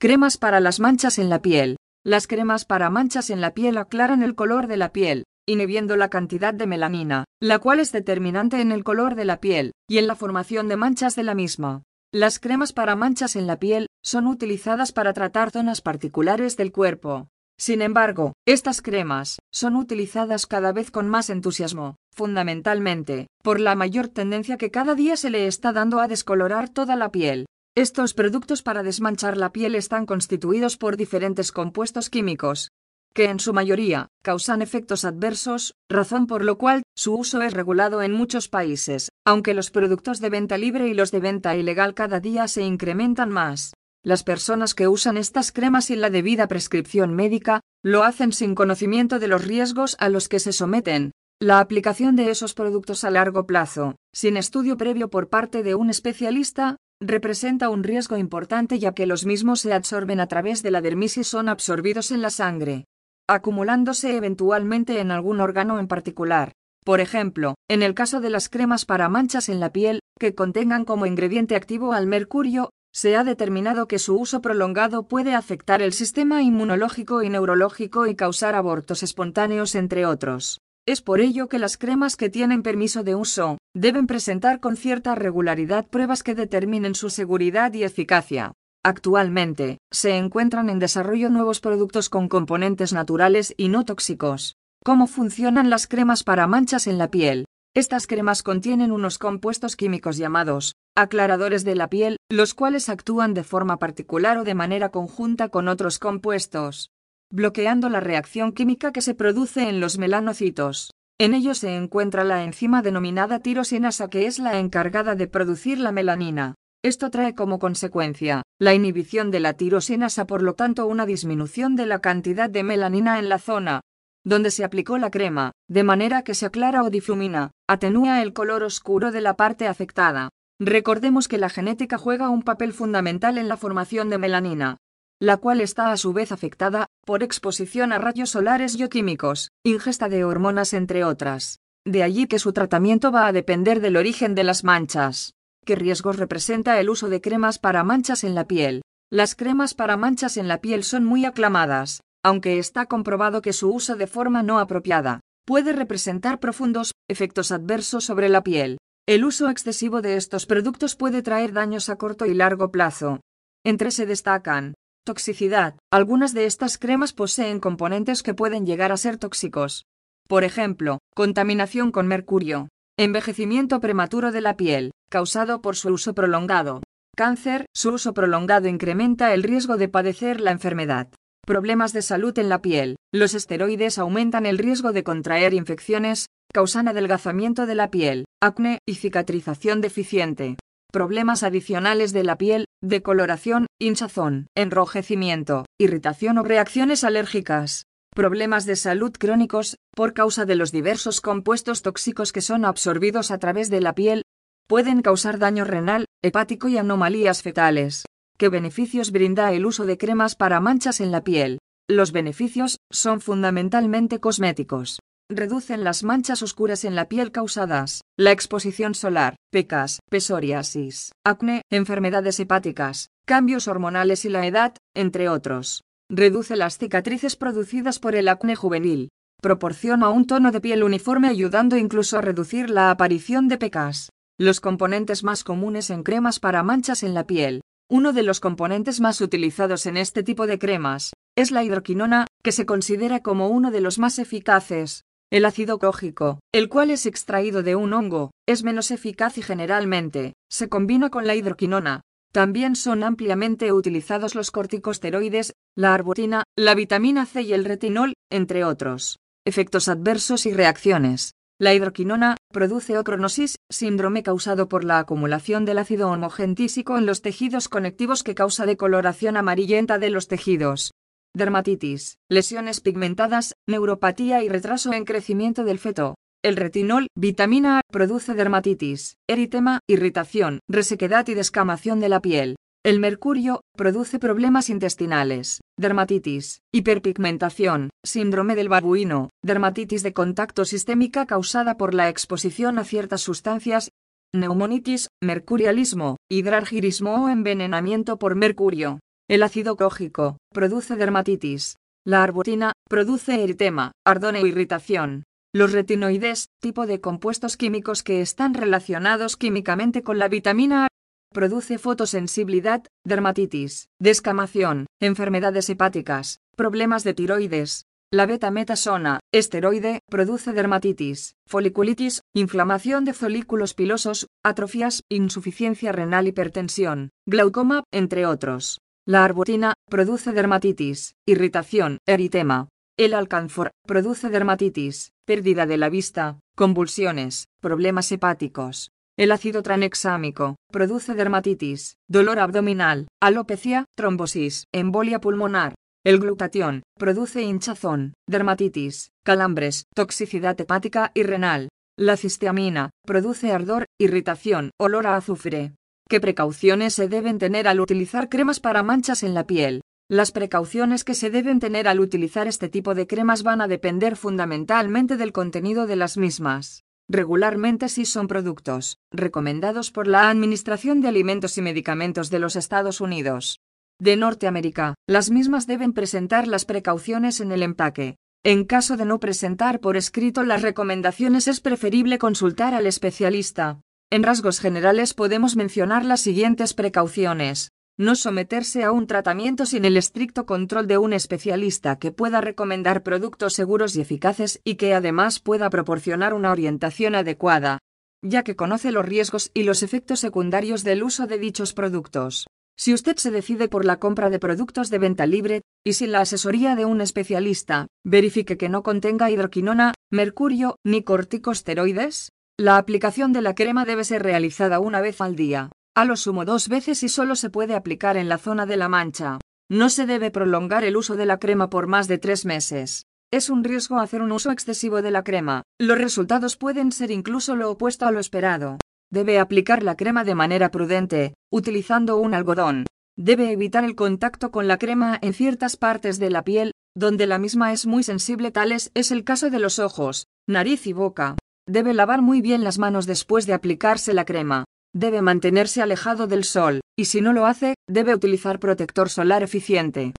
Cremas para las manchas en la piel. Las cremas para manchas en la piel aclaran el color de la piel, inhibiendo la cantidad de melanina, la cual es determinante en el color de la piel y en la formación de manchas de la misma. Las cremas para manchas en la piel son utilizadas para tratar zonas particulares del cuerpo. Sin embargo, estas cremas son utilizadas cada vez con más entusiasmo, fundamentalmente, por la mayor tendencia que cada día se le está dando a descolorar toda la piel. Estos productos para desmanchar la piel están constituidos por diferentes compuestos químicos, que en su mayoría causan efectos adversos, razón por lo cual su uso es regulado en muchos países, aunque los productos de venta libre y los de venta ilegal cada día se incrementan más. Las personas que usan estas cremas sin la debida prescripción médica, lo hacen sin conocimiento de los riesgos a los que se someten. La aplicación de esos productos a largo plazo, sin estudio previo por parte de un especialista, representa un riesgo importante ya que los mismos se absorben a través de la dermis y son absorbidos en la sangre, acumulándose eventualmente en algún órgano en particular. Por ejemplo, en el caso de las cremas para manchas en la piel, que contengan como ingrediente activo al mercurio, se ha determinado que su uso prolongado puede afectar el sistema inmunológico y neurológico y causar abortos espontáneos, entre otros. Es por ello que las cremas que tienen permiso de uso deben presentar con cierta regularidad pruebas que determinen su seguridad y eficacia. Actualmente, se encuentran en desarrollo nuevos productos con componentes naturales y no tóxicos. ¿Cómo funcionan las cremas para manchas en la piel? Estas cremas contienen unos compuestos químicos llamados aclaradores de la piel, los cuales actúan de forma particular o de manera conjunta con otros compuestos bloqueando la reacción química que se produce en los melanocitos. En ellos se encuentra la enzima denominada tirosinasa que es la encargada de producir la melanina. Esto trae como consecuencia la inhibición de la tirosinasa, por lo tanto una disminución de la cantidad de melanina en la zona donde se aplicó la crema, de manera que se aclara o difumina, atenúa el color oscuro de la parte afectada. Recordemos que la genética juega un papel fundamental en la formación de melanina, la cual está a su vez afectada por exposición a rayos solares bioquímicos, ingesta de hormonas entre otras. De allí que su tratamiento va a depender del origen de las manchas. ¿Qué riesgos representa el uso de cremas para manchas en la piel? Las cremas para manchas en la piel son muy aclamadas, aunque está comprobado que su uso de forma no apropiada puede representar profundos efectos adversos sobre la piel. El uso excesivo de estos productos puede traer daños a corto y largo plazo. Entre se destacan Toxicidad. Algunas de estas cremas poseen componentes que pueden llegar a ser tóxicos. Por ejemplo, contaminación con mercurio. Envejecimiento prematuro de la piel, causado por su uso prolongado. Cáncer. Su uso prolongado incrementa el riesgo de padecer la enfermedad. Problemas de salud en la piel. Los esteroides aumentan el riesgo de contraer infecciones, causan adelgazamiento de la piel, acné y cicatrización deficiente. Problemas adicionales de la piel, decoloración, hinchazón, enrojecimiento, irritación o reacciones alérgicas. Problemas de salud crónicos, por causa de los diversos compuestos tóxicos que son absorbidos a través de la piel, pueden causar daño renal, hepático y anomalías fetales. ¿Qué beneficios brinda el uso de cremas para manchas en la piel? Los beneficios son fundamentalmente cosméticos reducen las manchas oscuras en la piel causadas, la exposición solar, pecas, psoriasis, acné, enfermedades hepáticas, cambios hormonales y la edad, entre otros. Reduce las cicatrices producidas por el acné juvenil. Proporciona un tono de piel uniforme ayudando incluso a reducir la aparición de pecas. Los componentes más comunes en cremas para manchas en la piel. Uno de los componentes más utilizados en este tipo de cremas es la hidroquinona, que se considera como uno de los más eficaces. El ácido cógico, el cual es extraído de un hongo, es menos eficaz y generalmente se combina con la hidroquinona. También son ampliamente utilizados los corticosteroides, la arbutina, la vitamina C y el retinol, entre otros. Efectos adversos y reacciones. La hidroquinona produce ocronosis, síndrome causado por la acumulación del ácido homogentísico en los tejidos conectivos que causa decoloración amarillenta de los tejidos dermatitis, lesiones pigmentadas, neuropatía y retraso en crecimiento del feto. El retinol, vitamina A, produce dermatitis, eritema, irritación, resequedad y descamación de la piel. El mercurio produce problemas intestinales, dermatitis, hiperpigmentación, síndrome del babuino, dermatitis de contacto sistémica causada por la exposición a ciertas sustancias, neumonitis, mercurialismo, hidrargirismo o envenenamiento por mercurio. El ácido cógico produce dermatitis. La arbutina produce eritema, ardor e irritación. Los retinoides, tipo de compuestos químicos que están relacionados químicamente con la vitamina A, produce fotosensibilidad, dermatitis, descamación, enfermedades hepáticas, problemas de tiroides. La beta-metasona, esteroide, produce dermatitis, foliculitis, inflamación de folículos pilosos, atrofias, insuficiencia renal, hipertensión, glaucoma, entre otros. La arbutina produce dermatitis, irritación, eritema. El alcanfor produce dermatitis, pérdida de la vista, convulsiones, problemas hepáticos. El ácido tranexámico produce dermatitis, dolor abdominal, alopecia, trombosis, embolia pulmonar. El glutatión produce hinchazón, dermatitis, calambres, toxicidad hepática y renal. La cisteamina produce ardor, irritación, olor a azufre. ¿Qué precauciones se deben tener al utilizar cremas para manchas en la piel? Las precauciones que se deben tener al utilizar este tipo de cremas van a depender fundamentalmente del contenido de las mismas regularmente si son productos recomendados por la Administración de Alimentos y Medicamentos de los Estados Unidos. De Norteamérica, las mismas deben presentar las precauciones en el empaque. En caso de no presentar por escrito las recomendaciones es preferible consultar al especialista. En rasgos generales podemos mencionar las siguientes precauciones no someterse a un tratamiento sin el estricto control de un especialista que pueda recomendar productos seguros y eficaces y que además pueda proporcionar una orientación adecuada, ya que conoce los riesgos y los efectos secundarios del uso de dichos productos. Si usted se decide por la compra de productos de venta libre, y sin la asesoría de un especialista, verifique que no contenga hidroquinona, mercurio ni corticosteroides. La aplicación de la crema debe ser realizada una vez al día a lo sumo dos veces y solo se puede aplicar en la zona de la mancha. No se debe prolongar el uso de la crema por más de tres meses. Es un riesgo hacer un uso excesivo de la crema. Los resultados pueden ser incluso lo opuesto a lo esperado. Debe aplicar la crema de manera prudente, utilizando un algodón. Debe evitar el contacto con la crema en ciertas partes de la piel, donde la misma es muy sensible, tales es el caso de los ojos, nariz y boca. Debe lavar muy bien las manos después de aplicarse la crema debe mantenerse alejado del sol, y si no lo hace, debe utilizar protector solar eficiente.